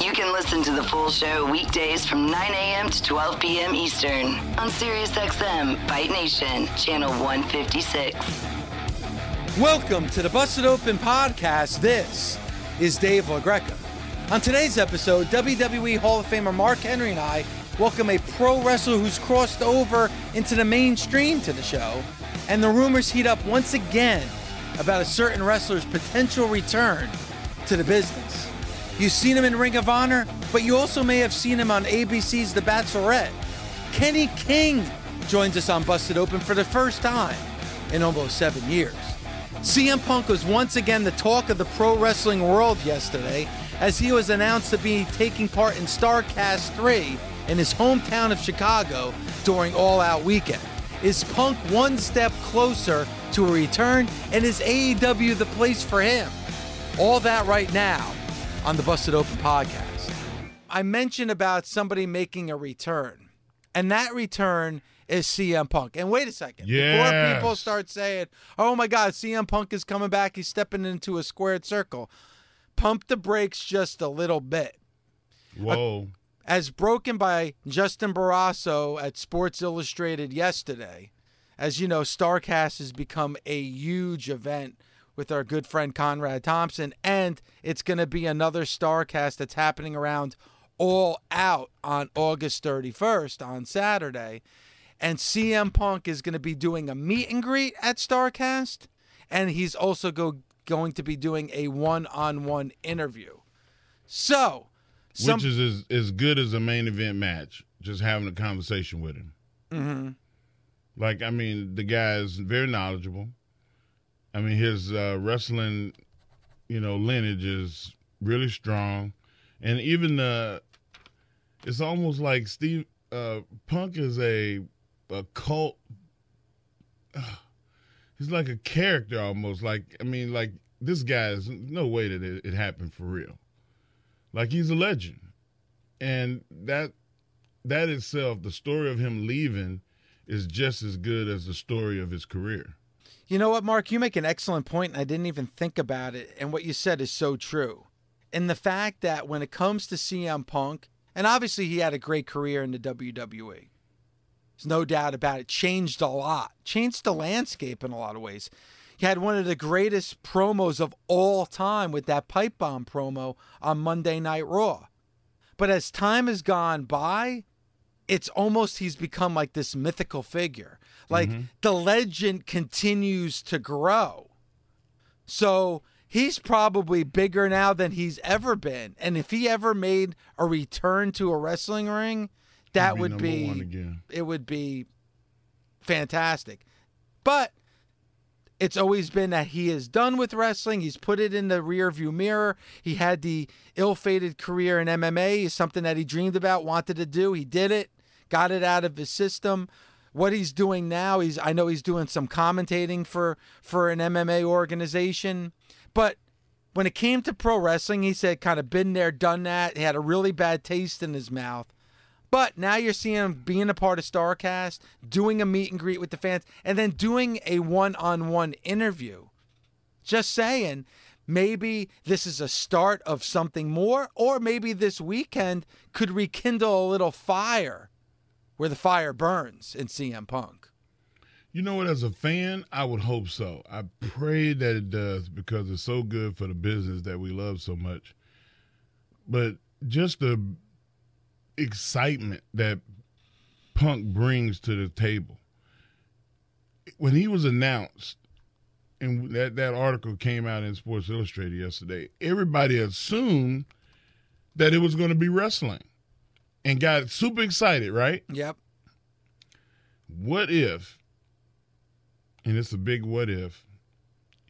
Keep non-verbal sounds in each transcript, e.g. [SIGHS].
You can listen to the full show weekdays from 9 a.m. to 12 p.m. Eastern on SiriusXM Fight Nation, channel 156. Welcome to the Busted Open podcast. This is Dave LaGreca. On today's episode, WWE Hall of Famer Mark Henry and I welcome a pro wrestler who's crossed over into the mainstream to the show, and the rumors heat up once again about a certain wrestler's potential return to the business. You've seen him in Ring of Honor, but you also may have seen him on ABC's The Bachelorette. Kenny King joins us on Busted Open for the first time in almost seven years. CM Punk was once again the talk of the pro wrestling world yesterday as he was announced to be taking part in Starrcast 3 in his hometown of Chicago during All Out Weekend. Is Punk one step closer to a return, and is AEW the place for him? All that right now on the Busted Open podcast. I mentioned about somebody making a return, and that return is CM Punk. And wait a second. Before people start saying, oh my God, CM Punk is coming back, he's stepping into a squared circle, pump the brakes just a little bit. Whoa. As broken by Justin Barrasso at Sports Illustrated yesterday, as you know, Starrcast has become a huge event with our good friend Conrad Thompson, and it's going to be another Starrcast that's happening around All Out on August 31st on Saturday. And CM Punk is going to be doing a meet and greet at Starrcast, and he's also go, going to be doing a one on one interview. So, some, Which is as, as good as a main event match, just having a conversation with him. Mm-hmm. Like, I mean, the guy is very knowledgeable. I mean, his uh, wrestling, you know, lineage is really strong. And even uh, it's almost like Steve uh, Punk is a, a cult. [SIGHS] he's like a character almost. Like, I mean, like, this guy is no way that it, it happened for real. Like, he's a legend. And that that itself, the story of him leaving, is just as good as the story of his career. You know what, Mark? You make an excellent point, and I didn't even think about it. And what you said is so true. And the fact that when it comes to CM Punk, and obviously he had a great career in the WWE, there's no doubt about it, changed a lot, changed the landscape in a lot of ways. He had one of the greatest promos of all time with that pipe bomb promo on Monday Night Raw. But as time has gone by, it's almost he's become like this mythical figure. Like the legend continues to grow. So he's probably bigger now than he's ever been. And if he ever made a return to a wrestling ring, that Be would be it would be fantastic. But it's always been that he is done with wrestling. He's put it in the rearview mirror. He had the ill-fated career in MMA, something that he dreamed about, wanted to do. He did it, got it out of his system. What he's doing now, he's I know he's doing some commentating for for an MMA organization, but when it came to pro wrestling, he said kind of been there, done that. He had a really bad taste in his mouth. But now you're seeing him being a part of Starrcast, doing a meet and greet with the fans, and then doing a one on one interview. Just saying, maybe this is a start of something more, or maybe this weekend could rekindle a little fire where the fire burns in CM Punk. You know what? As a fan, I would hope so. I pray that it does because it's so good for the business that we love so much. But just the excitement that Punk brings to the table. when he was announced, and that that article came out in Sports Illustrated yesterday, everybody assumed that it was going to be wrestling, and got super excited, right? Yep. What if? And it's a big what if.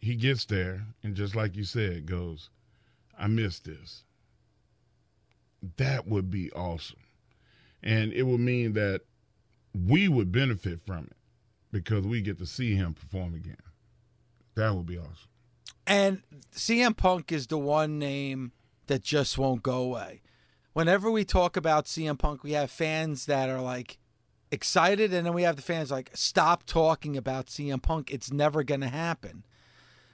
He gets there, and just like you said, goes, I missed this. That would be awesome. And it would mean that we would benefit from it because we get to see him perform again. That would be awesome. And CM Punk is the one name that just won't go away. Whenever we talk about CM Punk, we have fans that are like excited, and then we have the fans like, stop talking about CM Punk. It's never going to happen.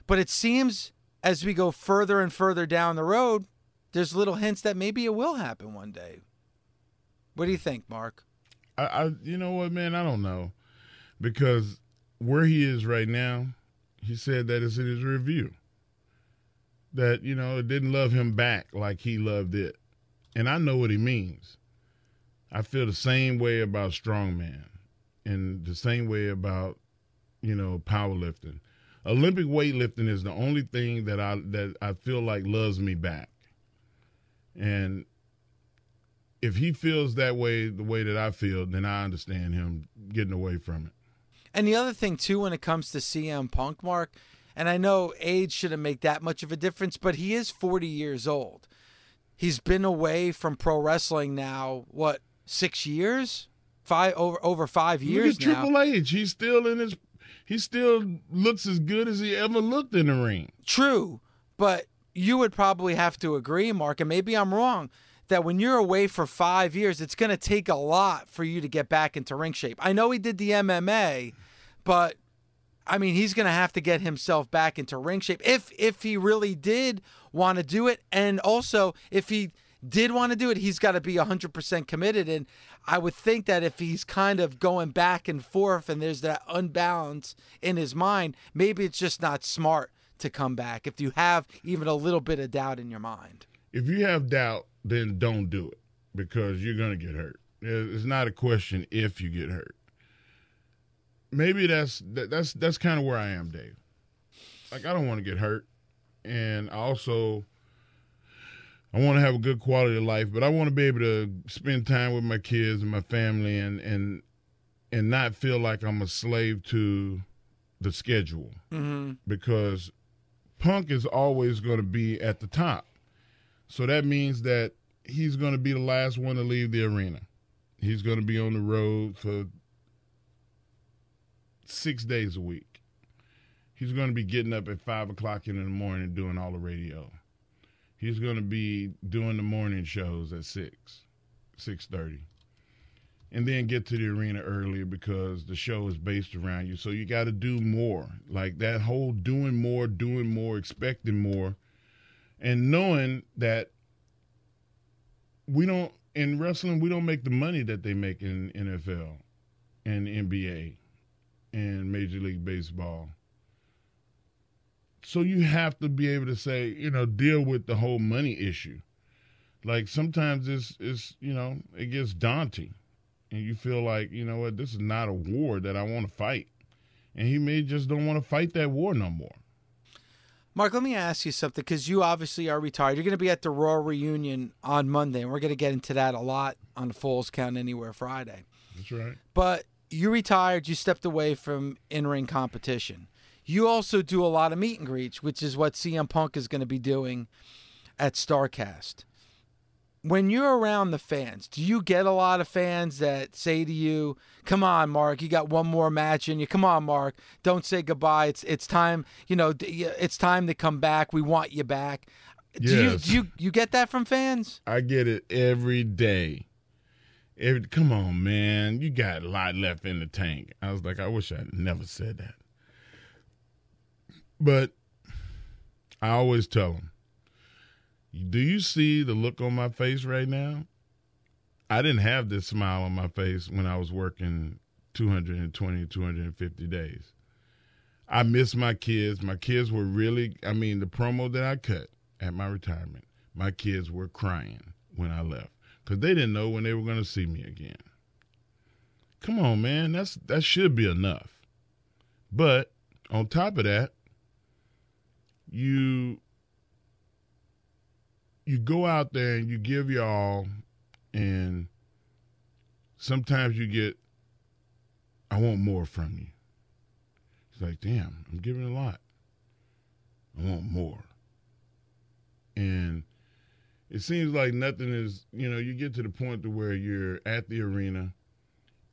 But it seems as we go further and further down the road, there's little hints that maybe it will happen one day. What do you think, Mark? I, I you know what, man, I don't know. Because where he is right now, he said that it's in his review. That, you know, it didn't love him back like he loved it. And I know what he means. I feel the same way about strongman and the same way about, you know, powerlifting. Olympic weightlifting is the only thing that I that I feel like loves me back. And if he feels that way the way that I feel, then I understand him getting away from it. And the other thing too, when it comes to CM Punk, Mark, and I know age shouldn't make that much of a difference, but he is 40 years old. He's been away from pro wrestling now, what, six years? Five over over five years Look at now. Triple H. He's still in his. He still looks as good as he ever looked in the ring. True, but you would probably have to agree, Mark, and maybe I'm wrong, that when you're away for five years, it's going to take a lot for you to get back into ring shape. I know he did the MMA, but I mean, he's going to have to get himself back into ring shape if if he really did want to do it, and also if he did want to do it, he's got to be 100% committed. And I would think that if he's kind of going back and forth and there's that unbalance in his mind, maybe it's just not smart to come back if you have even a little bit of doubt in your mind. If you have doubt, then don't do it because you're going to get hurt. Uh, it's not a question if you get hurt. Maybe that's that's that's kind of where I am, Dave. Like I don't want to get hurt, and I also I want to have a good quality of life, but I want to be able to spend time with my kids and my family, and and and not feel like I'm a slave to the schedule Mm-hmm. because Punk is always going to be at the top. So that means that he's going to be the last one to leave the arena. He's going to be on the road for six days a week. He's going to be getting up at five o'clock in the morning doing all the radio. He's going to be doing the morning shows at six, six thirty, and then get to the arena earlier because the show is based around you. So you got to do more. Like that whole doing more, doing more, expecting more, and knowing that we don't in wrestling we don't make the money that they make in NFL and NBA and Major League Baseball. So you have to be able to say, you know, deal with the whole money issue. Like sometimes it's it's you know it gets daunting, and you feel like you know what this is not a war that I want to fight, and he may just don't want to fight that war no more. Mark, let me ask you something because you obviously are retired. You're going to be at the Raw reunion on Monday, and we're going to get into that a lot on the Falls Count Anywhere Friday. That's right. But you retired, you stepped away from in ring competition. You also do a lot of meet and greets, which is what CM Punk is going to be doing at Starrcast. When you're around the fans, do you get a lot of fans that say to you, "Come on, Mark, you got one more match in you. Come on, Mark, don't say goodbye. It's it's time. You know, it's time to come back. We want you back." Do you Yes. do you you get that from fans? I get it every day. Every, come on, man. You got a lot left in the tank. I was like, I wish I never said that. But I always tell them, do you see the look on my face right now? I didn't have this smile on my face when I was working 220, 250 days. I miss my kids. My kids were really, I mean, the promo that I cut at my retirement, my kids were crying when I left because they didn't know when they were going to see me again. Come on, man. That's that should be enough. But on top of that, you you go out there and you give your all and sometimes you get I want more from you. It's like, damn, I'm giving a lot. I want more. And it seems like nothing is, you know, you get to the point to where you're at the arena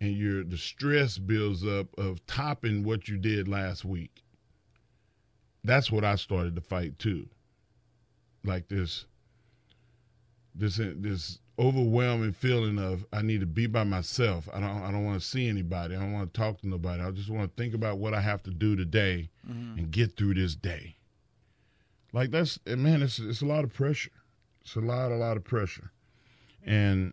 and you're the stress builds up of topping what you did last week. That's what I started to fight too. Like this this this overwhelming feeling of I need to be by myself. I don't I don't want to see anybody. I don't want to talk to nobody. I just want to think about what I have to do today mm-hmm. and get through this day. Like that's man, it's it's a lot of pressure. It's a lot a lot of pressure. And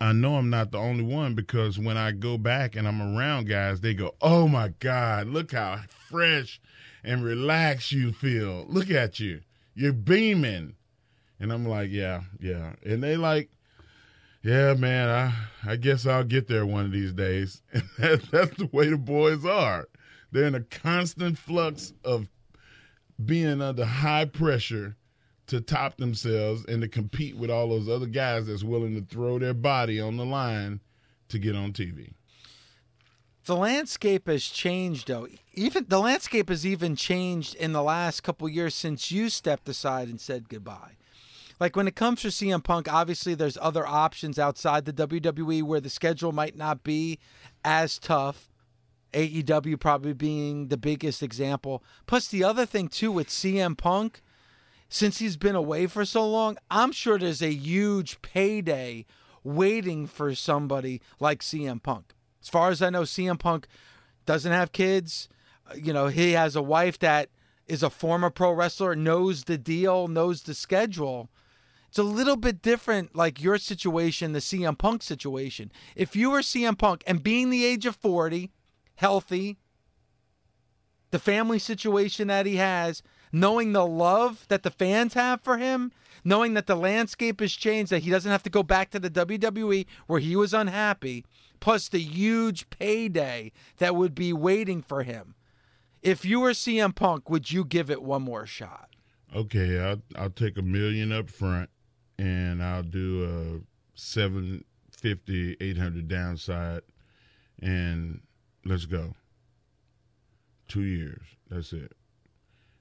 I know I'm not the only one because when I go back and I'm around guys, they go, "Oh my god, look how fresh and relaxed you feel. Look at you. You're beaming." And I'm like, yeah, yeah. And they like, yeah, man, I, I guess I'll get there one of these days. [LAUGHS] And that, that's the way the boys are. They're in a constant flux of being under high pressure to top themselves and to compete with all those other guys that's willing to throw their body on the line to get on TV. The landscape has changed, though. Even the landscape has even changed in the last couple years since you stepped aside and said goodbye like when it comes to CM Punk, obviously there's other options outside the WWE where the schedule might not be as tough. AEW probably being the biggest example. Plus, the other thing too with CM Punk, since he's been away for so long, I'm sure there's a huge payday waiting for somebody like CM Punk. As far as I know, CM Punk doesn't have kids. Uh, you know, he has a wife that is a former pro wrestler, knows the deal, knows the schedule. It's a little bit different, like your situation, the CM Punk situation. If you were CM Punk and being the age of 40, healthy, the family situation that he has, knowing the love that the fans have for him, knowing that the landscape has changed, that he doesn't have to go back to the WWE where he was unhappy, plus the huge payday that would be waiting for him. If you were CM Punk, would you give it one more shot? Okay, I'll, I'll take a million up front and I'll do a 750, 800 downside, and let's go. Two years. That's it.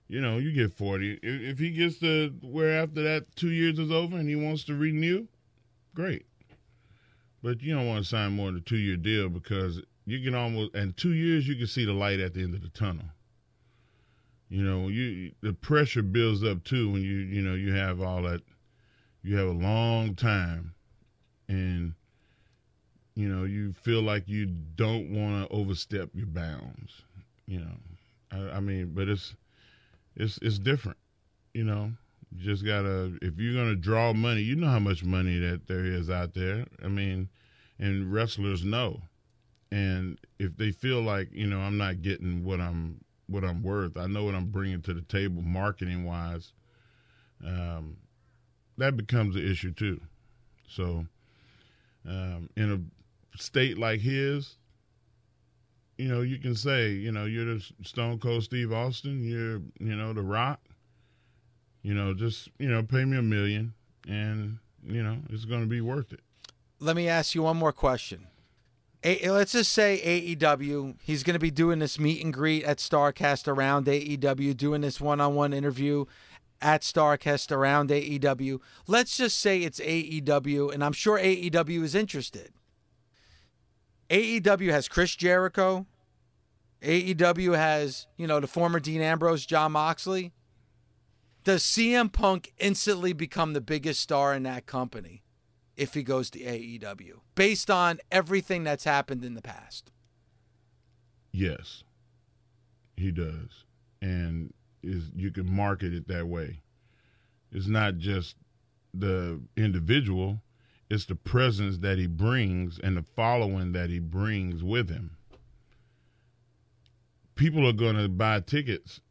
You know, you get 40. If, if he gets to where after that two years is over and he wants to renew, great. But you don't want to sign more than a two year deal because you can almost, and two years, you can see the light at the end of the tunnel. You know, you the pressure builds up too when you you know you have all that you have a long time and you know you feel like you don't want to overstep your bounds you know I, I, mean but it's it's it's different you know you just gotta if you're gonna draw money you know how much money that there is out there i mean and wrestlers know and if they feel like you know i'm not getting what i'm what i'm worth i know what i'm bringing to the table marketing wise um, that becomes an issue too. So, um, in a state like his, you know, you can say, you know, you're the Stone Cold Steve Austin, you're, you know, The Rock. You know, just you know, pay me a million, and you know, it's going to be worth it. Let me ask you one more question. A- eh, let's just say AEW, he's going to be doing this meet and greet at Starrcast around AEW, doing this one on one interview at Starrcast around AEW. Let's just say it's AEW, and I'm sure AEW is interested. AEW has Chris Jericho. AEW has, you know, the former Dean Ambrose, Jon Moxley. Does CM Punk instantly become the biggest star in that company if he goes to AEW based on everything that's happened in the past? Yes, he does. And is you can market it that way. It's not just the individual, it's the presence that he brings and the following that he brings with him. People are going to buy tickets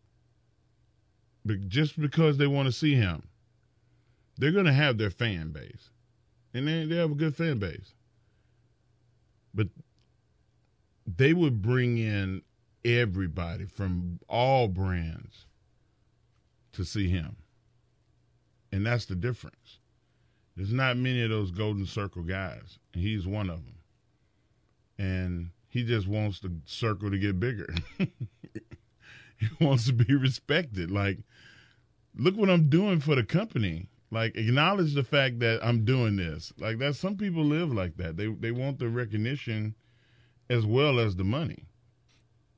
but just because they want to see him. They're going to have their fan base. And they, they have a good fan base. But they would bring in everybody from all brands to see him. And that's the difference. There's not many of those golden circle guys, and he's one of them. And he just wants the circle to get bigger. [LAUGHS] he wants to be respected. Like, look what I'm doing for the company. Like, acknowledge the fact that I'm doing this. Like, that some people live like that. They they want the recognition as well as the money.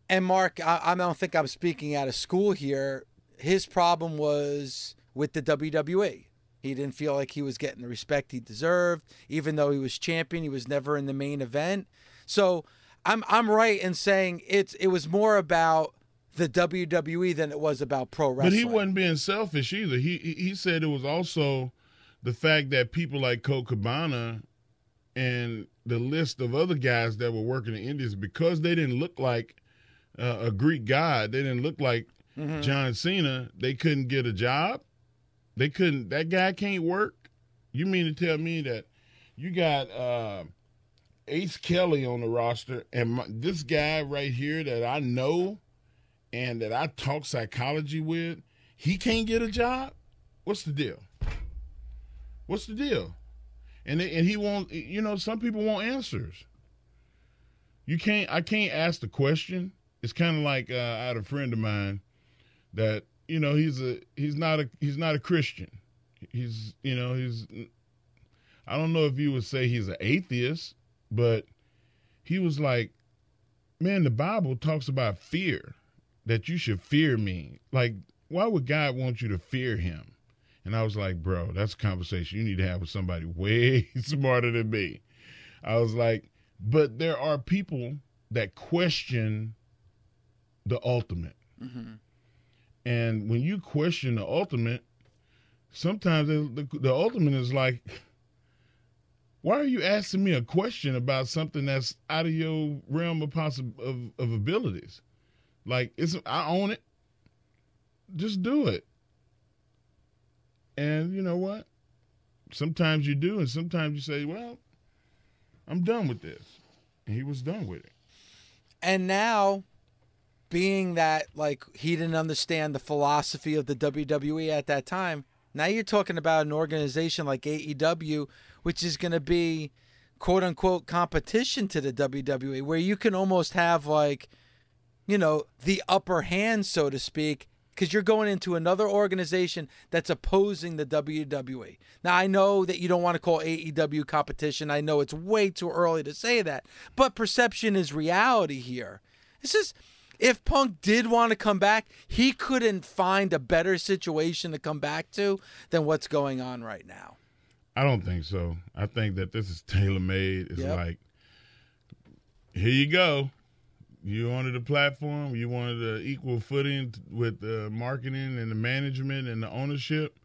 And Mark, I, I don't think I'm speaking out of school here. His problem was with the WWE. He didn't feel like he was getting the respect he deserved, even though he was champion. He was never in the main event. So I'm I'm right in saying it's it was more about the WWE than it was about pro wrestling. But he wasn't being selfish either. He he said it was also the fact that people like Colt Cabana and the list of other guys that were working in Indies because they didn't look like uh, a Greek god, they didn't look like mm-hmm. John Cena. They couldn't get a job. They couldn't. That guy can't work. You mean to tell me that you got uh, Ace Kelly on the roster, and my, this guy right here that I know and that I talk psychology with, he can't get a job? What's the deal? What's the deal? And and he won't. You know, some people want answers. You can't. I can't ask the question. It's kind of like uh, I had a friend of mine that you know he's a he's not a he's not a Christian. He's you know he's I don't know if you would say he's an atheist, but he was like, man, the Bible talks about fear that you should fear me. Like, why would God want you to fear him? And I was like, bro, that's a conversation you need to have with somebody [LAUGHS] way smarter than me. I was like, but there are people that question the ultimate. Mm-hmm. And when you question the ultimate, sometimes the, the, the ultimate is like, why are you asking me a question about something that's out of your realm of possi- of, of abilities? Like it's I own it. Just do it. And you know what? Sometimes you do, and sometimes you say, "Well, I'm done with this," and he was done with it. And now, being that like he didn't understand the philosophy of the WWE at that time, now you're talking about an organization like AEW, which is going to be quote unquote competition to the WWE, where you can almost have like you know, the upper hand, so to speak, because you're going into another organization that's opposing the WWE. Now, I know that you don't want to call AEW competition. I know it's way too early to say that, but perception is reality here. This is. If Punk did want to come back, he couldn't find a better situation to come back to than what's going on right now. I don't think so. I think that this is tailor made. It's yep. like, here you go you wanted a platform, you wanted an equal footing with the marketing and the management and the ownership.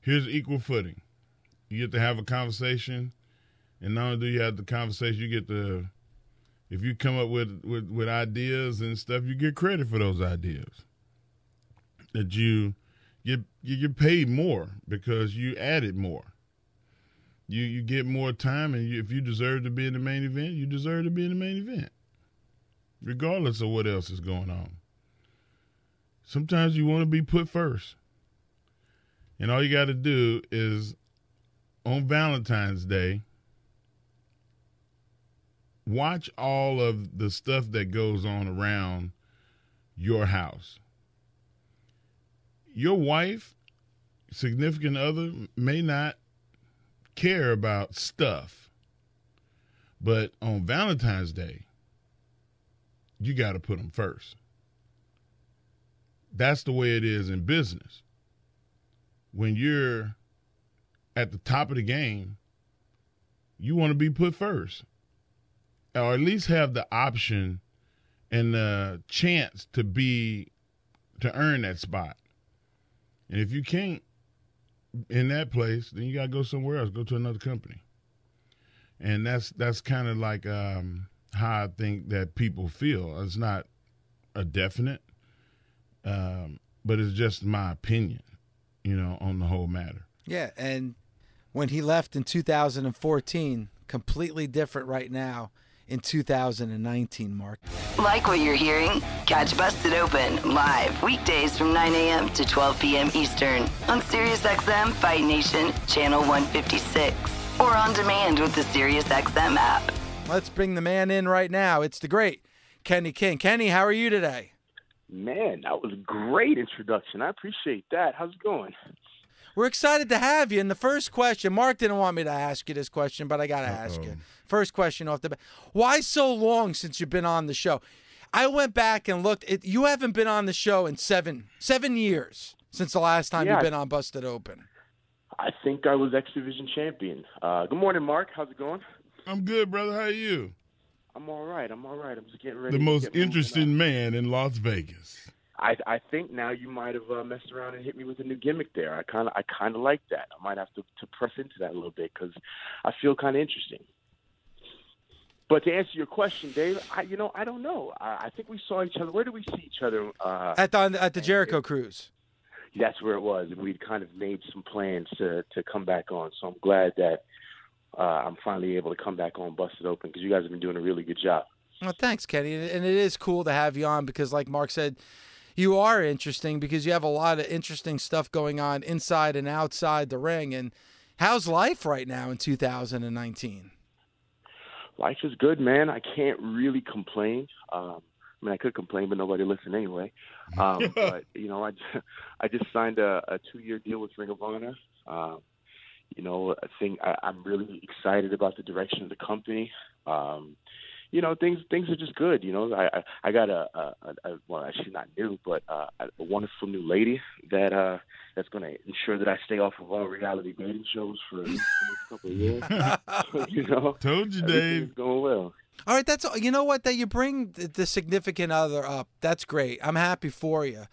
Here's equal footing. You get to have a conversation, and not only do you have the conversation, you get to, if you come up with, with, with ideas and stuff, you get credit for those ideas. That you get you get paid more because you added more. You you get more time, and you, if you deserve to be in the main event, you deserve to be in the main event regardless of what else is going on. Sometimes you want to be put first. And all you got to do is on Valentine's Day, watch all of the stuff that goes on around your house. Your wife, significant other, may not care about stuff. But on Valentine's Day, you got to put them first. That's the way it is in business. When you're at the top of the game, you want to be put first, or at least have the option and the chance to be to earn that spot. And if you can't in that place, then you got to go somewhere else, go to another company. And that's that's kind of like um, how I think that people feel. It's not a definite, um, but it's just my opinion, you know, on the whole matter. Yeah, and when he left in 2014, completely different right now in 2019, Mark. Like what you're hearing? Catch Busted Open live weekdays from 9 a.m. to 12 p.m. Eastern on SiriusXM Fight Nation Channel 156 or on demand with the SiriusXM app. Let's bring the man in right now. It's the great Kenny King. Kenny, how are you today? Man, that was a great introduction. I appreciate that. How's it going? We're excited to have you. And the first question, Mark didn't want me to ask you this question, but I got to ask you. First question off the bat. Why so long since you've been on the show? I went back and looked. It, you haven't been on the show in seven seven years since the last time Yeah. you've been on Busted Open. I think I was X Division champion. Uh, good morning, Mark. How's it going? I'm good, brother. How are you? I'm all right. I'm all right. I'm just getting ready. The to most get moving interesting man in Las Vegas. I I think now you might have uh, messed around and hit me with a new gimmick there. I kind of I kind of like that. I might have to to press into that a little bit because I feel kind of interesting. But to answer your question, Dave, I you know I don't know. I, I think we saw each other. Where did we see each other? Uh, At the at the Jericho Cruise. that's where it was, and we'd kind of made some plans to to come back on. So I'm glad that uh, I'm finally able to come back on Busted Open because you guys have been doing a really good job. Well, thanks, Kenny. And it is cool to have you on because, like Mark said, you are interesting because you have a lot of interesting stuff going on inside and outside the ring. And how's life right now in 2019? Life is good, man. I can't really complain. Um, I mean, I could complain, but nobody listen anyway. Um, [LAUGHS] but you know, I just, [LAUGHS] I just signed a, a two year deal with Ring of Honor. Um, you know, I think I, I'm really excited about the direction of the company. Um, you know, things things are just good. You know, I I, I got a, a, a well, actually not new, but uh, a wonderful new lady that uh, that's going to ensure that I stay off of all reality dating shows for at least the next couple of years. [LAUGHS] [LAUGHS] you know, Told you, Dave. going well. All right, that's you know what that you bring the, the significant other up. That's great. I'm happy for you.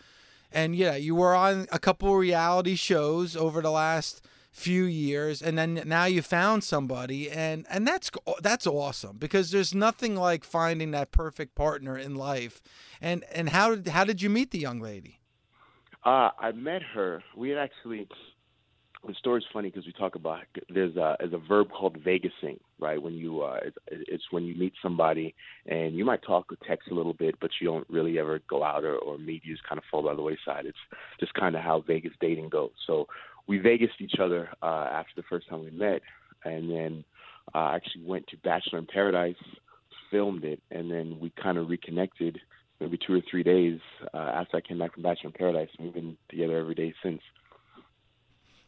And yeah, you were on a couple reality shows over the last few years, and then now you found somebody, and and that's that's awesome because there's nothing like finding that perfect partner in life. And and how did how did you meet the young lady? Uh, I met her. We had actually. The story's funny because we talk about there's a there's a verb called Vegasing, right? When you uh, it's, it's when you meet somebody and you might talk or text a little bit, but you don't really ever go out or, or meet. You just kind of fall by the wayside. It's just kind of how Vegas dating goes. So we Vegased each other uh, after the first time we met, and then uh, actually went to Bachelor in Paradise, filmed it, and then we kind of reconnected maybe two or three days uh, after I came back from Bachelor in Paradise, and we've been together every day since.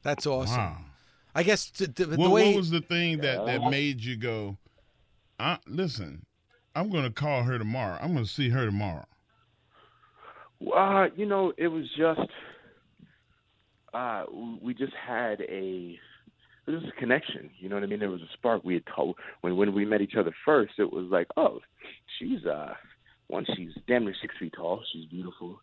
That's awesome. Wow. I guess t- t- the way what was the thing that, that made you go, I, listen, I'm going to call her tomorrow. I'm going to see her tomorrow. Uh, you know, it was just uh, we just had a it was a connection. You know what I mean? There was a spark. We had told when when we met each other first. It was like, oh, she's uh, one, she's damn near six feet tall. She's beautiful,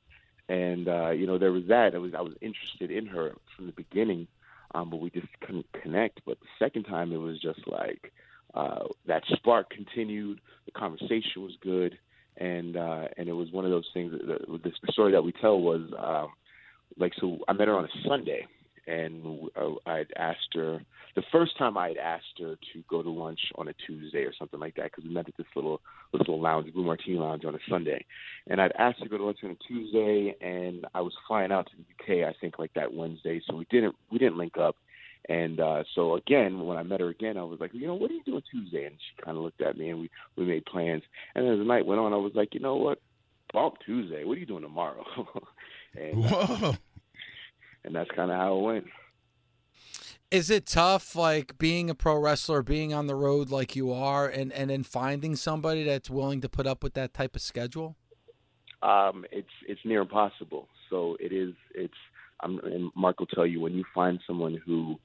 and uh, you know there was that. I was I was interested in her from the beginning, um, but we just couldn't connect. But the second time, it was just like uh, that spark continued. The conversation was good, and uh, and it was one of those things. That, that, the story that we tell was um, like so. I met her on a Sunday, and uh, I'd asked her the first time I had asked her to go to lunch on a Tuesday or something like that because we met at this little this little lounge, Blue Martini Lounge, on a Sunday, and I'd asked her to go to lunch on a Tuesday, and I was flying out to the UK, I think, like that Wednesday, so we didn't we didn't link up. And uh, so again, when I met her again, I was like, you know, what are you doing Tuesday? And she kind of looked at me, and we we made plans. And as the night went on, I was like, you know what, bump Tuesday. What are you doing tomorrow? [LAUGHS] and uh, Whoa. and that's kind of how it went. Is it tough, like being a pro wrestler, being on the road like you are, and and then finding somebody that's willing to put up with that type of schedule? Um, it's it's near impossible. So it is. It's. I'm, and Mark will tell you when you find someone who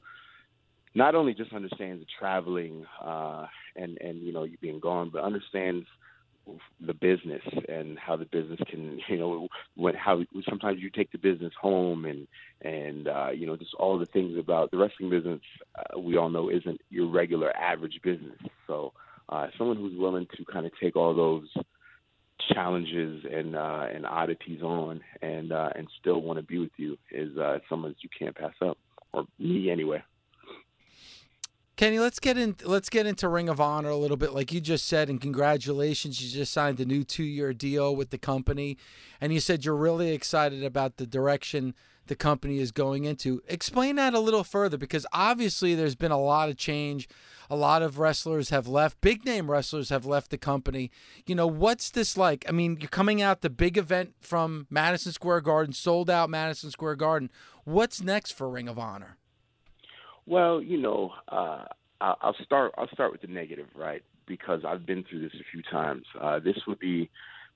not only just understands the traveling uh, and and you know you being gone, but understands the business and how the business can [LAUGHS] you know what how sometimes you take the business home and and uh, you know just all the things about the wrestling business uh, we all know isn't your regular average business. So uh, someone who's willing to kind of take all those challenges and uh, and oddities on and uh, and still want to be with you is uh, someone that you can't pass up or me anyway. Kenny, let's get in. Let's get into Ring of Honor a little bit, like you just said, and congratulations! You just signed a new two-year deal with the company, and you said you're really excited about the direction the company is going into. Explain that a little further, because obviously there's been a lot of change. A lot of wrestlers have left. Big name wrestlers have left the company. You know, what's this like? I mean, you're coming out the big event from Madison Square Garden, sold out Madison Square Garden. What's next for Ring of Honor? Well, you know, uh, I'll start. I'll start with the negative, right? Because I've been through this a few times. Uh, this would be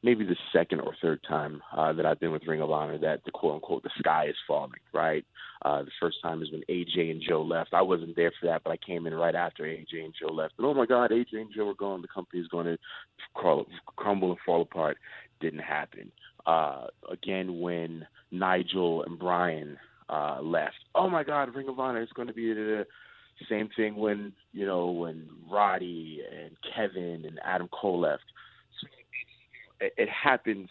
maybe the second or third time uh, that I've been with Ring of Honor that the quote unquote the sky is falling. Right. Uh, the first time is when AJ and Joe left. I wasn't there for that, but I came in right after AJ and Joe left. And oh my God, AJ and Joe are gone. The company is going to crawl, crumble and fall apart. Didn't happen. Uh, again, when Nigel and Bryan uh, left. Oh my God, Ring of Honor is going to be the same thing when you know when Roddy and Kevin and Adam Cole left. So it, it happens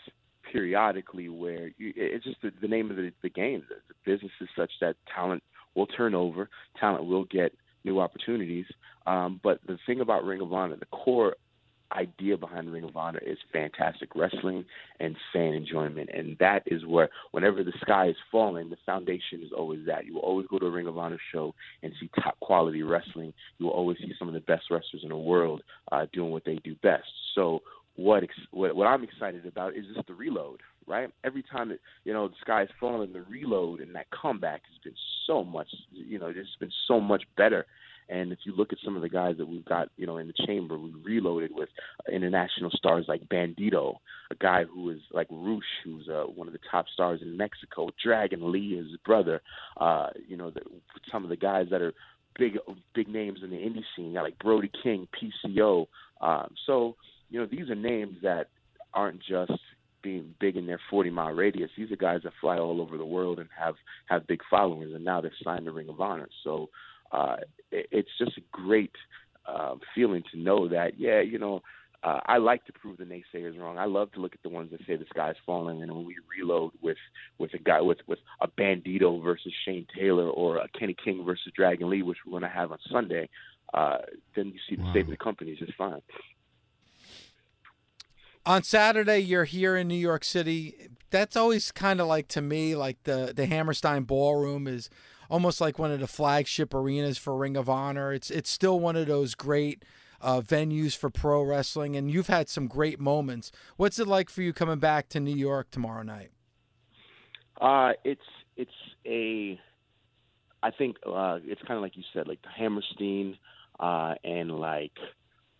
periodically where you, it's just the, the name of the, the game. The, the business is such that talent will turn over, talent will get new opportunities. Um, but the thing about Ring of Honor, the core idea behind Ring of Honor is fantastic wrestling and fan enjoyment. And that is where, whenever the sky is falling, the foundation is always that. You will always go to a Ring of Honor show and see top quality wrestling. You will always see some of the best wrestlers in the world uh, doing what they do best. So, what, ex- what what I'm excited about is just the reload, right? Every time that you know the sky is falling, the reload and that comeback has been so much, you know, it's been so much better and if you look at some of the guys that we've got, you know, in the chamber, we reloaded with international stars like Bandido, a guy who is like Rush, who's uh, one of the top stars in Mexico. Dragon Lee, his brother. Uh, you know, the, some of the guys that are big, big names in the indie scene, like Brody King, PCO. Um, so, you know, these are names that aren't just being big in their 40 mile radius. These are guys that fly all over the world and have have big followings, and now they're signed to Ring of Honor. So uh, it, it's just a great uh, feeling to know that, yeah, you know, uh, I like to prove the naysayers wrong. I love to look at the ones that say the sky's falling, and when we reload with with a guy with with a Bandido versus Shane Taylor or a Kenny King versus Dragon Lee, which we're going to have on Sunday, uh, then you see the wow. state of the company is just fine. On Saturday, you're here in New York City. That's always kind of like to me, like the the Hammerstein Ballroom is almost like one of the flagship arenas for Ring of Honor. It's it's still one of those great uh, venues for pro wrestling, and you've had some great moments. What's it like for you coming back to New York tomorrow night? Uh, it's it's a, I think uh, it's kind of like you said, like the Hammerstein uh, and like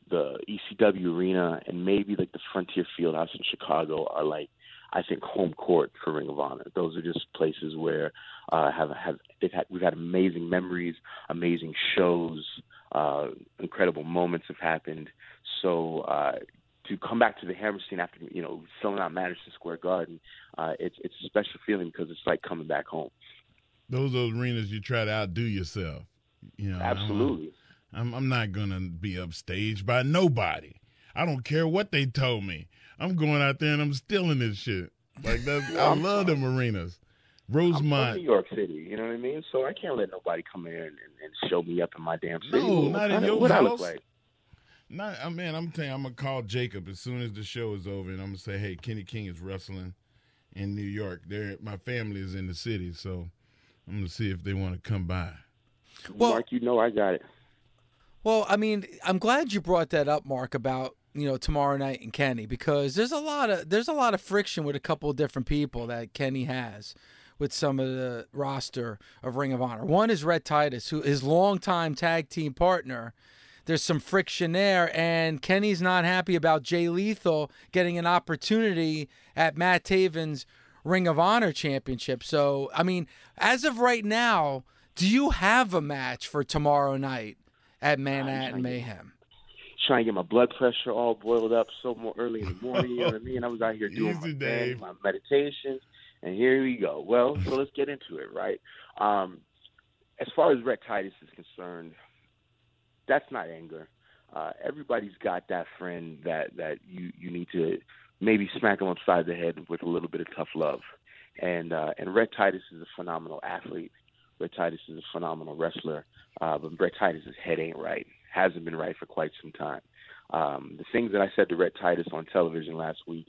the ECW arena and maybe like the Frontier Fieldhouse in Chicago are like I think home court for Ring of Honor. Those are just places where uh, have have they've had we've had amazing memories, amazing shows, uh, incredible moments have happened. So uh, to come back to the Hammerstein after you know selling out Madison Square Garden, uh, it's it's a special feeling because it's like coming back home. Those are arenas you try to outdo yourself. You know, absolutely. I'm I'm not gonna be upstaged by nobody. I don't care what they told me. I'm going out there and I'm stealing this shit. Like that, I love them arenas. Rosemont, New York City. You know what I mean? So I can't let nobody come in and, and show me up in my damn city. No, not in your what house. I look like. Not, I mean, I'm telling you, I'm gonna call Jacob as soon as the show is over, and I'm gonna say, "Hey, Kenny King is wrestling in New York. There, my family is in the city, so I'm gonna see if they want to come by." Well, Mark, you know I got it. Well, I mean, I'm glad you brought that up, Mark, about you know tomorrow night and Kenny because there's a lot of there's a lot of friction with a couple of different people that Kenny has with some of the roster of Ring of Honor. One is Rhett Titus, who his longtime tag team partner. There's some friction there, and Kenny's not happy about Jay Lethal getting an opportunity at Matt Taven's Ring of Honor championship. So, I mean, as of right now, do you have a match for tomorrow night at Manhattan Mayhem? trying to get my blood pressure all boiled up so more early in the morning. You know what I mean? I was out here [LAUGHS] doing my, thing, my meditation, and here we go. Well, so let's get into it, right? Um, as far as Rhett Titus is concerned, that's not anger. Uh, everybody's got that friend that that you you need to maybe smack them upside the head with a little bit of tough love. And uh, and Rhett Titus is a phenomenal athlete. Rhett Titus is a phenomenal wrestler. uh, but Rhett Titus's head ain't right. Hasn't been right for quite some time. Um, the things that I said to Rhett Titus on television last week,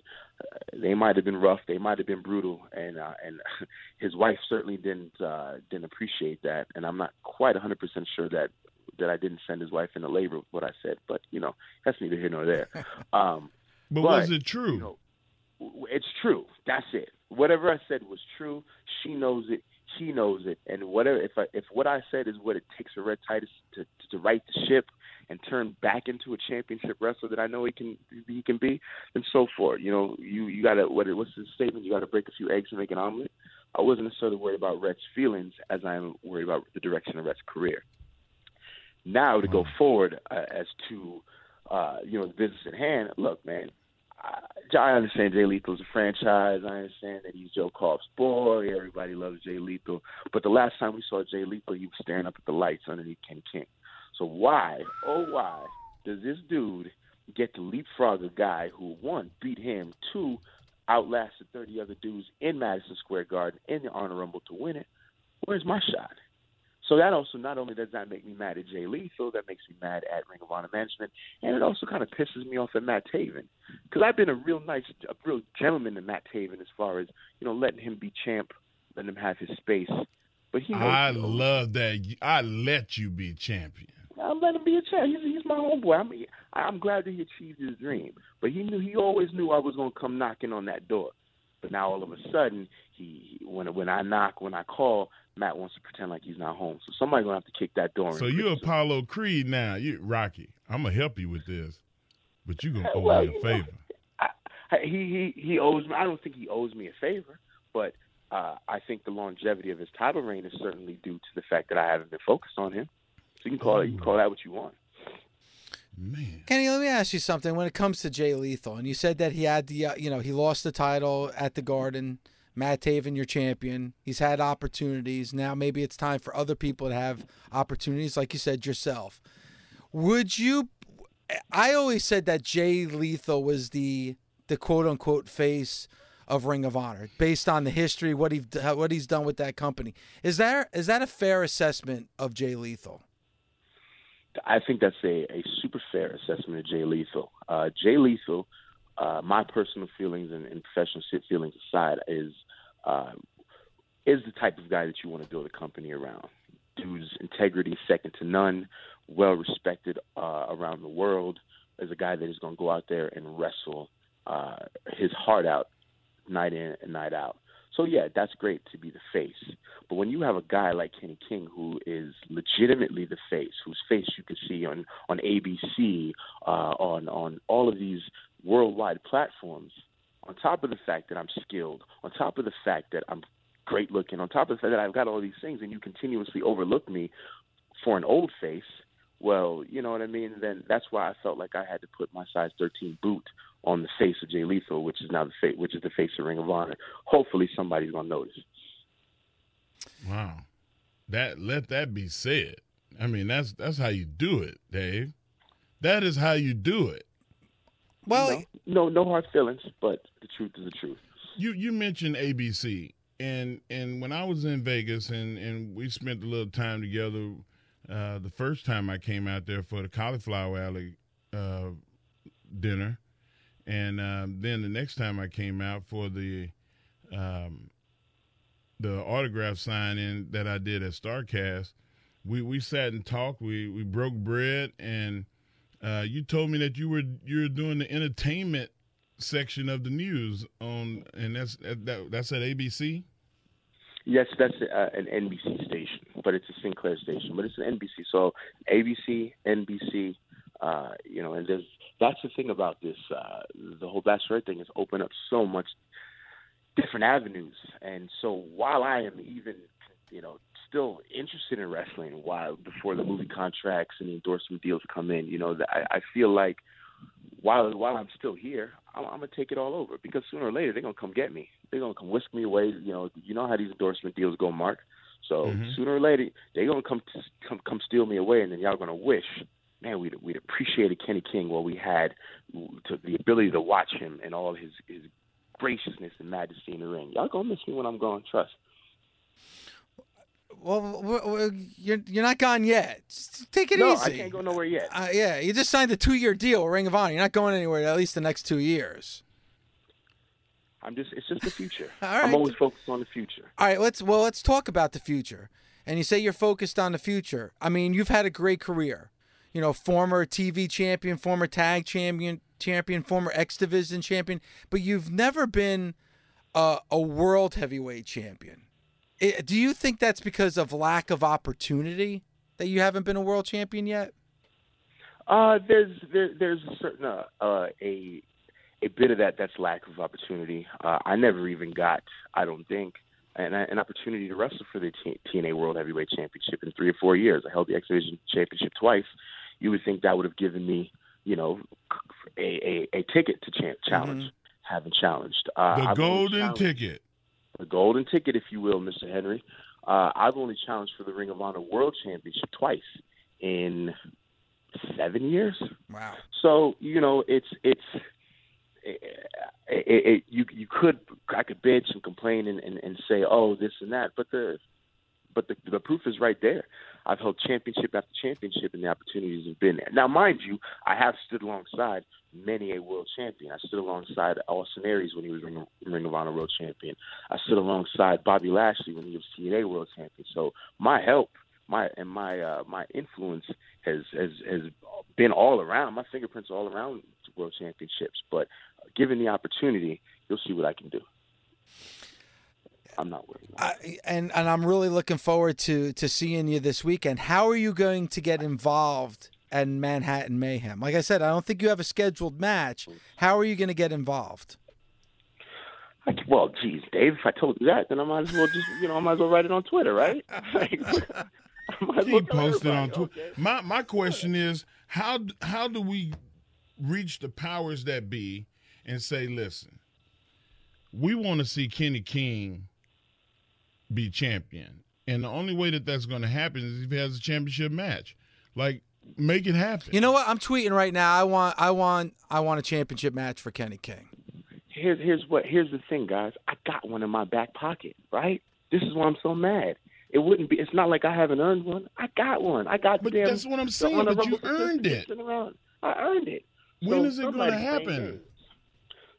they might have been rough, they might have been brutal, and uh, and [LAUGHS] his wife certainly didn't uh, didn't appreciate that. And I'm not quite 100% sure that that I didn't send his wife into labor with what I said, but you know that's neither here nor there. [LAUGHS] Um, but, but, was it true? You know, it's true. That's it. Whatever I said was true. She knows it. He knows it. And whatever if I, if what I said is what it takes for Rhett Titus to to right the ship and turn back into a championship wrestler that I know he can he can be, then so forth. You know, you you gotta what what's the statement? You gotta break a few eggs and make an omelet. I wasn't necessarily worried about Rhett's feelings as I'm worried about the direction of Rhett's career. Now to go forward uh, as to uh, you know the business at hand. Look, man, I, I understand Jay Lethal's a franchise. I understand that he's Joe Koff's boy. Everybody loves Jay Lethal. But the last time we saw Jay Lethal, he was staring up at the lights underneath Kenny King. So why, oh why, does this dude get to leapfrog a guy who one beat him, two outlasted 30 other dudes in Madison Square Garden in the Honor Rumble to win it? Where's my shot? So that also not only does that make me mad at Jay Lethal, that makes me mad at Ring of Honor management, and it also kind of pisses me off at Matt Taven because I've been a real nice, a real gentleman to Matt Taven as far as you know letting him be champ, letting him have his space. But he, I love that. I let you be champion. I'm letting him be a champ. He's, he's my homeboy. I'm I'm glad that he achieved his dream, but he knew he always knew I was gonna come knocking on that door. But now all of a sudden, he when when I knock, when I call, Matt wants to pretend like he's not home. So somebody's gonna have to kick that door. So you're Apollo Creed now, you Rocky. I'm gonna help you with this, but you're gonna [LAUGHS] owe well, me a favor. Know, I, I, he he he owes me. I don't think he owes me a favor, but uh, I think the longevity of his title reign is certainly due to the fact that I haven't been focused on him. So you can call it. You can call that what you want. Man. Kenny, let me ask you something. When it comes to Jay Lethal, and you said that he had the, uh, you know, he lost the title at the Garden. Matt Taven, your champion. He's had opportunities. Now maybe it's time for other people to have opportunities, like you said yourself. Would you? I always said that Jay Lethal was the the quote unquote face of Ring of Honor, based on the history, what he what he's done with that company. Is that is that a fair assessment of Jay Lethal? I think that's a, a super fair assessment of Jay Lethal. Uh, Jay Lethal, uh, my personal feelings and, and professional feelings aside, is uh, is the type of guy that you want to build a company around. Dude's integrity second to none, well respected uh, around the world. Is a guy that is going to go out there and wrestle uh, his heart out night in and night out. So yeah, that's great to be the face. But when you have a guy like Kenny King who is legitimately the face, whose face you can see on on ABC, uh, on on all of these worldwide platforms, on top of the fact that I'm skilled, on top of the fact that I'm great looking, on top of the fact that I've got all these things, and you continuously overlook me for an old face, well, you know what I mean. Then that's why I felt like I had to put my size 13 boot on the face of Jay Lethal, which is now the face, which is the face of Ring of Honor. Hopefully, somebody's gonna notice. Wow, that let that be said. I mean, that's that's how you do it, Dave. That is how you do it. Well, no, no, no hard feelings, but the truth is the truth. You you mentioned ABC, and and when I was in Vegas, and and we spent a little time together. Uh, the first time I came out there for the Cauliflower Alley uh, dinner, and um, then the next time I came out for the um, the autograph signing that I did at Starrcast, we we sat and talked. We we broke bread, and uh, you told me that you were you were doing the entertainment section of the news on, and that's that, that's at ABC. Yes, that's uh, an NBC station, but it's a Sinclair station, but it's an NBC. So ABC, NBC, uh, you know, and there's that's the thing about this. Uh, the whole Bachelorette thing has opened up so much different avenues, and so while I am even, you know, still interested in wrestling, while before the movie contracts and the endorsement deals come in, you know, I, I feel like while while I'm still here, I'm, I'm gonna take it all over because sooner or later they're gonna come get me. They're gonna come whisk me away. You know, you know how these endorsement deals go, Mark. So Mhm. sooner or later they're gonna come come come steal me away, and then y'all gonna wish, man, we'd we'd appreciated Kenny King while we had to, the ability to watch him and all his his graciousness and majesty in the ring. Y'all gonna miss me when I'm gone. Trust. Well, you're you're not gone yet. Just take it no, easy. I can't go nowhere yet. Uh, yeah, you just signed a two-year deal with Ring of Honor. You're not going anywhere at least the next two years. I'm just it's just the future. [LAUGHS] Right. I'm always focused on the future. All right, let's well let's talk about the future. And you say you're focused on the future. I mean, you've had a great career. You know, former TV champion, former tag champion, champion, former X Division champion, but you've never been a, a world heavyweight champion. I do you think that's because of lack of opportunity that you haven't been a world champion yet? Uh, there's there, there's a certain uh, uh, a a bit of that that's lack of opportunity. Uh, I never even got, I don't think, an, an opportunity to wrestle for the T- TNA World Heavyweight Championship in three or four years. I held the X Division Championship twice. You would think that would have given me, you know, a a, a ticket to cha- challenge. Haven't challenged. Uh, The I've golden ticket. the golden ticket, if you will, Mr. Henry. Uh, I've only challenged for the Ring of Honor World Championship twice in seven years. Wow. So you know, it's it's it, it, it, you you could I could bitch and complain and, and, and say oh this and that, but the but the the proof is right there. I've held championship after championship, and the opportunities have been there. Now, mind you, I have stood alongside many a world champion. I stood alongside Austin Aries when he was Ring, Ring of Honor world champion. I stood alongside Bobby Lashley when he was TNA world champion. So my help, my and my uh, my influence has has has been all around. My fingerprints are all around world championships. But given the opportunity, you'll see what I can do. I'm not worried. I, and and I'm really looking forward to to seeing you this weekend. How are you going to get involved at Manhattan Mayhem? Like I said, I don't think you have a scheduled match. How are you going to get involved? I, well, geez, Dave, if I told you that, then I might as well just, you know, I might as well write it on Twitter, right? [LAUGHS] Like, [LAUGHS] I might as Keep posting on Twitter. okay? My my question is how how do we reach the powers that be and say, listen, we want to see Kenny King be champion, and the only way that that's going to happen is if he has a championship match. Like, make it happen. You know what? I'm tweeting right now. I want I want I want a championship match for Kenny King. Here's here's what here's the thing, guys. I got one in my back pocket, right? This is why I'm so mad. It wouldn't be. It's not like I haven't earned one. I got one. I got But the damn. that's what I'm saying, but you earned it. around. I earned it. When So is it gonna somebody's playing happen?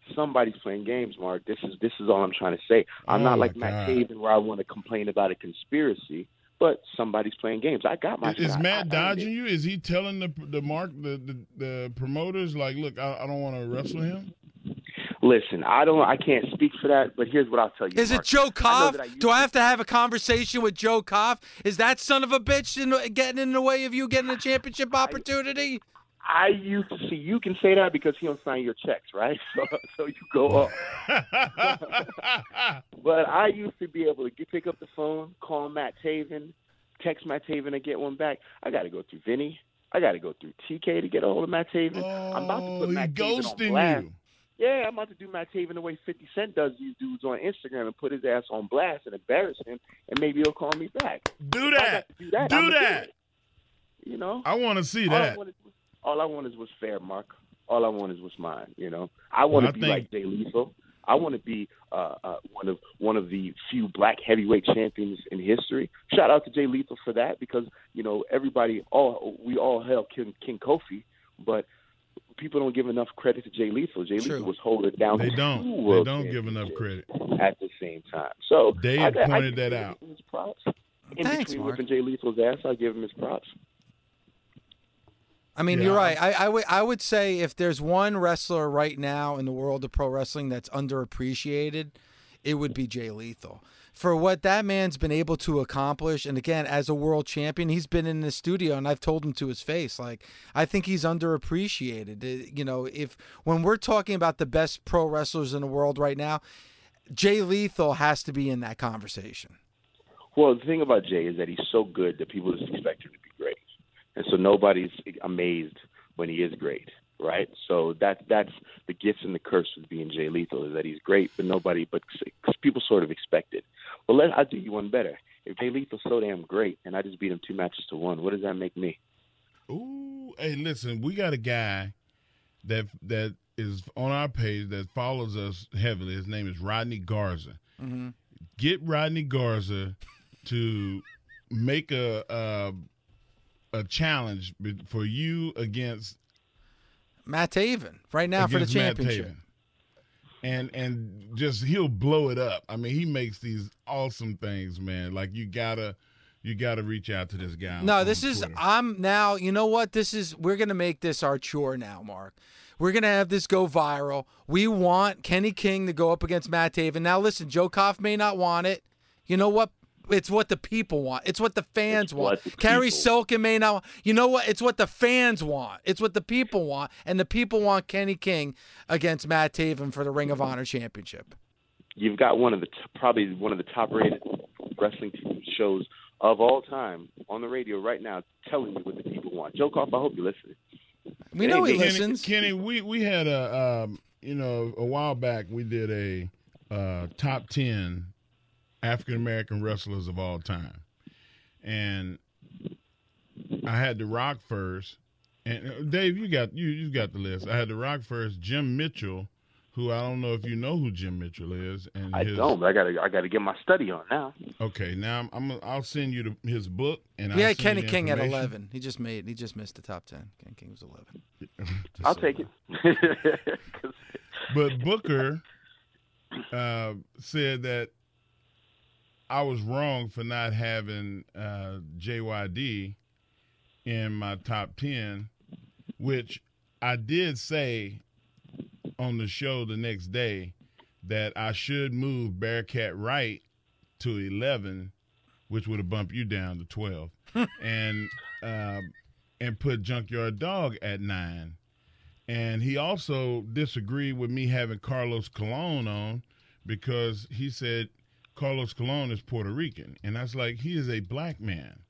Games. Somebody's playing games, Mark. This is this is all I'm trying to say. I'm Oh, not like Matt God. Taven where I want to complain about a conspiracy, but somebody's playing games. I got my. Is shot. Matt I dodging it. you? Is he telling the the mark the the, the promoters like, look, I, I don't want to wrestle him? Listen, I don't. I can't speak for that, but here's what I'll tell you. Is it Joe I Koff? that I Do I have to have a conversation with Joe Koff? Is that son of a bitch in, getting in the way of you getting a championship opportunity? I used to see you can say that because he don't sign your checks, right? [LAUGHS] So, so you go up. [LAUGHS] But I used to be able to get, pick up the phone, call Matt Taven, text Matt Taven, and get one back. I got to go through Vinny. I got to go through TK to get a hold of Matt Taven. I'm about to oh, put he Matt Taven on ghosting blast. you. Yeah, I'm about to do Matt Taven the way 50 Cent does these dudes on Instagram and put his ass on blast and embarrass him, and maybe he'll call me back. Do that. do that. Do that. You know, I want to see I, that. Wanted, all I want is what's fair, Mark. All I want is what's mine. You know, I want Well, to be think- like Jay Lethal. I want to be uh, uh, one of one of the few black heavyweight champions in history. Shout out to Jay Lethal for that because you know everybody all we all hail King, King Kofi, but people don't give enough credit to Jay Lethal. Jay True. Lethal was holding down They don't. They don't give enough credit. at the same time. So Dave I, I pointed that out. His props. In Thanks, between Mark. whipping Jay Lethal's ass, I give him his props. I mean, Yeah. you're right. I, I would I would say if there's one wrestler right now in the world of pro wrestling that's underappreciated, it would be Jay Lethal. For what that man's been able to accomplish, and again, as a world champion, he's been in the studio, and I've told him to his face, like I think he's underappreciated. Uh, You know, if when we're talking about the best pro wrestlers in the world right now, Jay Lethal has to be in that conversation. Well, the thing about Jay is that he's so good that people just expect him to be great, and so nobody's amazed when he is great, right? So that that's the gifts and the curse of being Jay Lethal is that he's great, but nobody, but cause people sort of expect it. Well, let I'll do you one better. If Jay Lethal's so damn great, and I just beat him two matches to one, what does that make me? Ooh, hey, listen, we got a guy that that is on our page that follows us heavily. His name is Rodney Garza. Mm-hmm. Get Rodney Garza to make a a, a challenge for you against Matt Taven right now for the championship. And and just he'll blow it up. I mean, he makes these awesome things, man. Like you gotta you gotta reach out to this guy. No, this is Twitter. I'm now, you know what? This is we're to make this our chore now, Mark. We're to have this go viral. We want Kenny King to go up against Matt Taven. Now listen, Joe Koff may not want it. You know what? It's what the people want. It's what the fans It's want. what the Cary people- Silkin may not want. You know what? It's what the fans want. It's what the people want. And the people want Kenny King against Matt Taven for the Ring of Honor championship. You've got one of the t- probably one of the top rated wrestling shows of all time on the radio right now, telling you what the people want. Joe Koff, I hope you're listening. We know he Kenny- listens. Kenny, we we had a um, you know a while back we did a uh, top ten African American wrestlers of all time, and I had The Rock first. And uh, Dave, you got you you got the list. I had The Rock first. Jim Mitchell, who I don't know if you know who Jim Mitchell is, and I his, don't. I gotta I gotta get my study on now. Okay, now I'm, I'm I'll send you the, his book, and We I'll had Kenny King at eleven. He just made. He just missed the top ten. Kenny King was eleven. [LAUGHS] I'll so take you it. But Booker uh, said that I was wrong for not having uh, JYD in my top 10, which I did say on the show the next day that I should move Bearcat Wright to 11, which would have bumped you down to 12, [LAUGHS] and uh, and put Junkyard Dog at nine. And he also disagreed with me having Carlos Colon on because he said Carlos Colon is Puerto Rican. And I was like, he is a black man.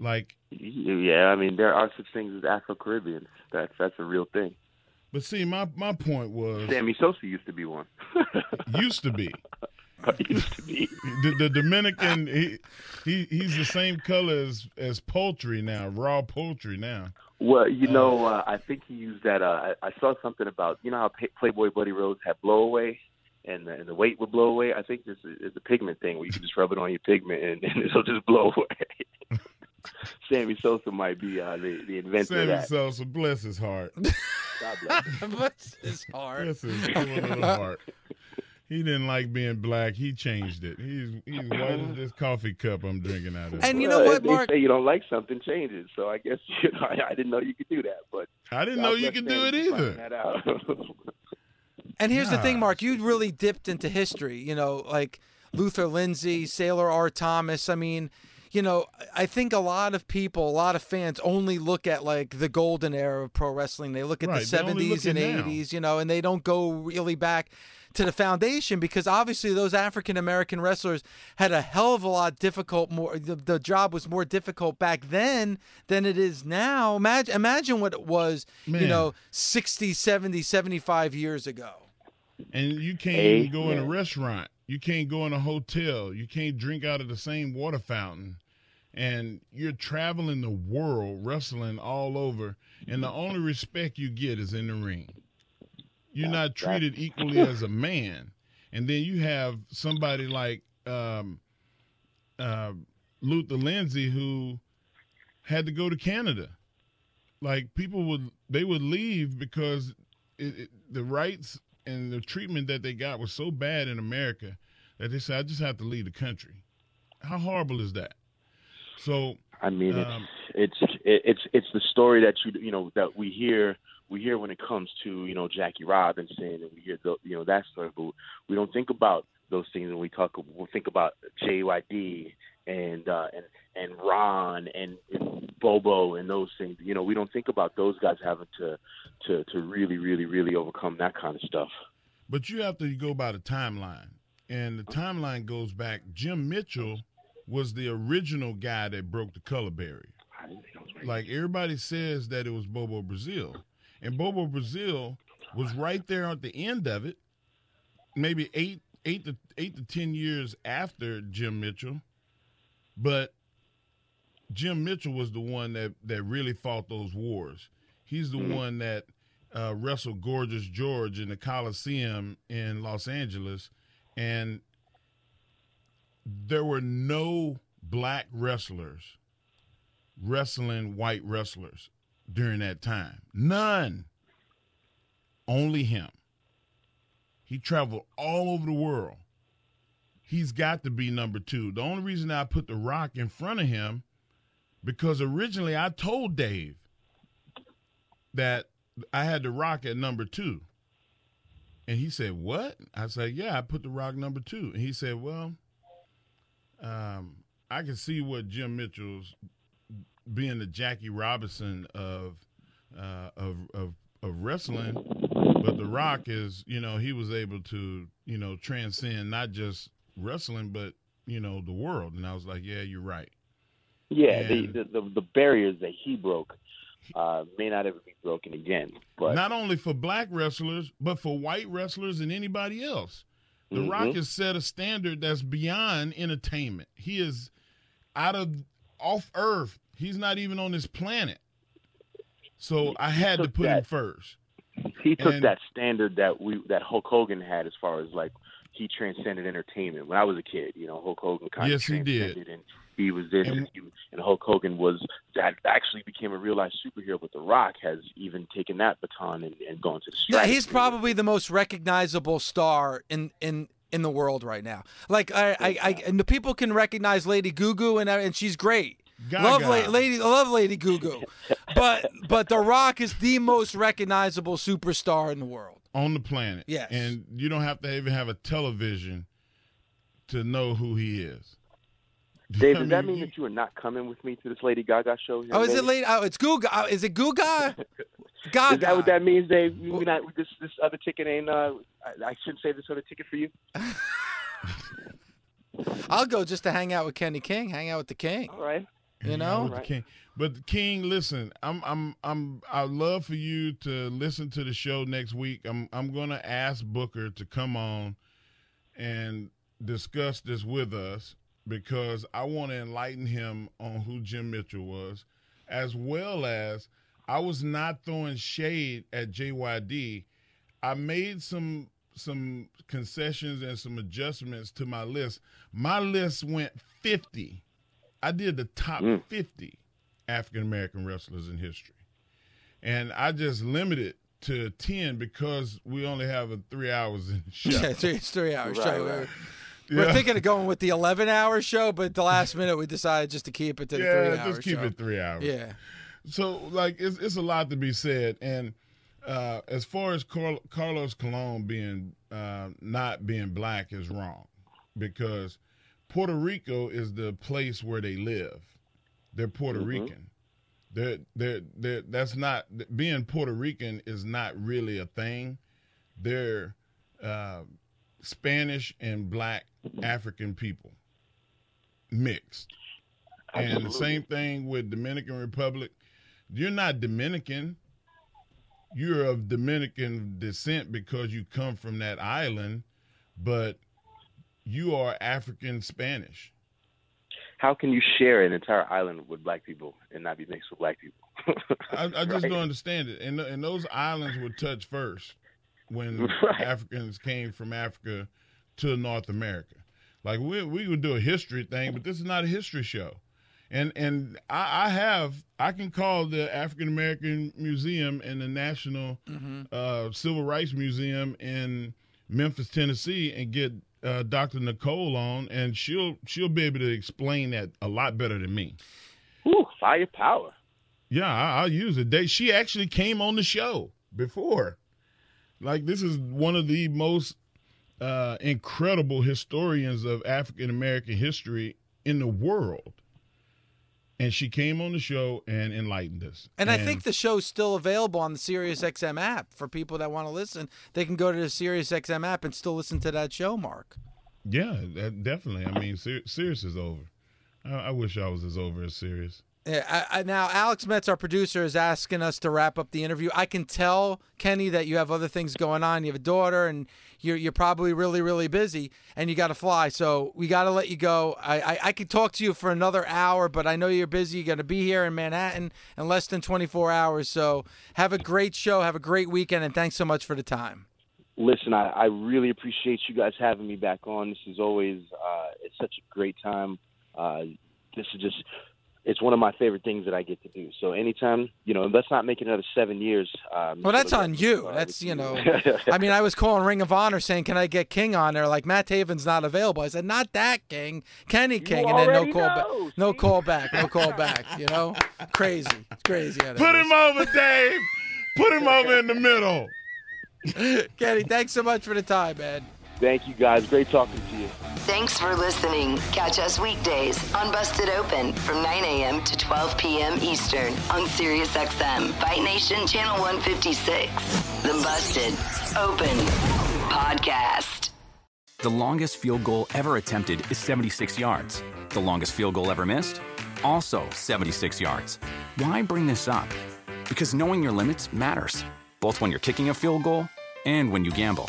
Like, yeah, I mean there are such things as Afro Caribbeans. That's that's a real thing. but see, my, my point was Sammy Sosa used to be one. [LAUGHS] used to be. [LAUGHS] used to be. The, the Dominican, he, he he's the same color as, as poultry now, raw poultry now. Well, you know, uh, I think he used that. Uh, I, I saw something about you know how Playboy Buddy Rose had blow away, and the, and the weight would blow away. I think this is, is a pigment thing where you can just rub it on your pigment and, [LAUGHS] and it'll just blow away. [LAUGHS] Sammy Sosa might be uh, the the inventor Sammy of that. Sosa, bless his heart. God bless. [LAUGHS] Bless his heart. Bless his heart. He didn't like being black. He changed it. He's he's white as this coffee cup I'm drinking out of. And you know Well, what, if they say you don't like something, change it. So I guess you know, I, I didn't know you could do that, but I didn't God know you could do it for finding either. And here's the thing, Mark. You really dipped into history. You know, like Luther Lindsay, Sailor Art Thomas. I mean, you know, I think a lot of people, a lot of fans only look at like the golden era of pro wrestling. They look at Right, the they 70s and at now. 80s, you know, and they don't go really back to the foundation because obviously those African American wrestlers had a hell of a lot difficult more the, the job was more difficult back then than it is now. Imagine imagine what it was, you know, 60, 70, 75 years ago. And you can't even go in a restaurant. You can't go in a hotel. You can't drink out of the same water fountain. And you're traveling the world, wrestling all over, and the only respect you get is in the ring. You're not treated equally [LAUGHS] as a man. And then you have somebody like um, uh, Luther Lindsay who had to go to Canada. Like people would, they would leave because it, it, the rights and the treatment that they got was so bad in America that they said, "I just have to leave the country." How horrible is that? So I mean, Um, it's it's it's it's the story that you you know that we hear we hear when it comes to you know Jackie Robinson and we hear the, you know that story, but we don't think about those things when we talk. We think about JYD and uh, and and Ron and, and Bobo and those things. You know, we don't think about those guys having to to to really really really overcome that kind of stuff. But you have to go by the timeline. And the timeline goes back. Jim Mitchell was the original guy that broke the color barrier. I didn't think was right. Like everybody says that it was Bobo Brazil. And Bobo Brazil was right there at the end of it, maybe eight eight to eight to ten years after Jim Mitchell. But Jim Mitchell was the one that, that really fought those wars. He's the one that uh, wrestled Gorgeous George in the Coliseum in Los Angeles, and there were no black wrestlers wrestling white wrestlers during that time. None. Only him. He traveled all over the world. He's got to be number two. The only reason I put The Rock in front of him, because originally I told Dave that I had The Rock at number two. And he said, What? I said, Yeah, I put The Rock number two. And he said, Well, um, I can see what Jim Mitchell's being the Jackie Robinson of uh, of, of of wrestling, but The Rock is, you know, he was able to, you know, transcend not just wrestling, but you know, the world. And I was like, yeah, you're right. Yeah, the, the the the barriers that he broke uh, may not ever be broken again. But not only for black wrestlers, but for white wrestlers and anybody else. The Rock Mhm. has set a standard that's beyond entertainment. He is out of off Earth. He's not even on this planet. So I had to put him first. He took and- that standard that we that Hulk Hogan had as far as like he transcended entertainment. When I was a kid, you know, Hulk Hogan kind Yes, of he did. transcended and he was this And- and, he, and Hulk Hogan was that actually became a real life superhero. But The Rock has even taken that baton and, and gone to the Yeah, he's probably the most recognizable star in in in the world right now. Like I, I, I and the people can recognize Lady Gugu and uh, and she's great. Gaga. Love La- Lady, love Lady Gugu, [LAUGHS] but but The Rock is the most recognizable superstar in the world. on the planet. Yes. And you don't have to even have a television to know who he is. Dave, I does that mean, mean that you are not coming with me to this Lady Gaga show? Here Oh, in is it Lady? Oh, it's Guga. Oh, is it Guga? Gaga. [LAUGHS] Is that what that means, Dave? You not this this other ticket ain't. Uh, I, I shouldn't say this other ticket for you. [LAUGHS] I'll go just to hang out with Kenny King, hang out with the King. All right. You know? with the Right. King. But King, listen, I'm I'm I'm I'd love for you to listen to the show next week. I'm I'm gonna ask Booker to come on and discuss this with us because I want to enlighten him on who Jim Mitchell was, as well as I was not throwing shade at JYD. I made some some concessions and some adjustments to my list. My list went 50. I did the top Mm. 50 African American wrestlers in history. And I just limited to 10 because we only have a 3 hours in the show. [LAUGHS] Yeah, three, it's three hours. Right, show. right. We're, we're Yeah. thinking of going with the eleven-hour show, but at the last minute we decided just to keep it to the yeah, three-hour just keep show. it 3 hours. Yeah. So like it's it's a lot to be said, and uh, as far as Carl, Carlos Colon being uh, not being black is wrong, because Puerto Rico is the place where they live. They're Puerto Rican. They're, they're, they're, that's not being Puerto Rican is not really a thing. They're uh, Spanish and black African people mixed. And the same thing with Dominican Republic. You're not Dominican. You're of Dominican descent because you come from that island, but you are African Spanish. How can you share an entire island with black people and not be mixed with black people? I, I just [LAUGHS] Right. don't understand it. And and those islands were touched first when [LAUGHS] Right. Africans came from Africa to North America. Like we we would do a history thing, but this is not a history show. And and I, I have I can call the African American Museum and the National uh, Civil Rights Museum in Memphis, Tennessee, and get uh, Dr. Nicole on, and she'll she'll be able to explain that a lot better than me. Ooh, firepower. Yeah, I, I'll use it. They, she actually came on the show before. Like this is one of the most uh, incredible historians of African American history in the world, and she came on the show and enlightened us. And, I think the show's still available on the SiriusXM app for people that want to listen. They can go to the SiriusXM app and still listen to that show, Mark. yeah, that, definitely. I mean, Sir, Sirius is over. I, I wish I was as over as Sirius. Yeah, I, I, now Alex Metz, our producer, is asking us to wrap up the interview. I can tell Kenny that you have other things going on. You have a daughter, and you're you're probably really really busy, and you got to fly. So we got to let you go. I, I I could talk to you for another hour, but I know you're busy. You're going to be here in Manhattan in less than 24 hours. So have a great show. Have a great weekend, and thanks so much for the time. Listen, I, I really appreciate you guys having me back on. This is always uh, it's such a great time. Uh, this is just it's one of my favorite things that I get to do. So anytime, you know, let's not make it another seven years. Um, well, that's on you. That's you know. I mean, I was calling Ring of Honor saying, "Can I get King on there?" Like Matt Taven's not available. I said, "Not that King, Kenny King," you and then no call back, no call back, no call back. You know, crazy, it's crazy. Put him over, Dave. Put him over in the middle. [LAUGHS] Kenny, thanks so much for the time, man. Thank you, guys. Great talking to you. Thanks for listening. Catch us weekdays on Busted Open from 9 a.m. to 12 p.m. Eastern on SiriusXM, Fight Nation Channel 156. The Busted Open Podcast. The longest field goal ever attempted is 76 yards. The longest field goal ever missed? Also 76 yards. Why bring this up? Because knowing your limits matters, both when you're kicking a field goal and when you gamble.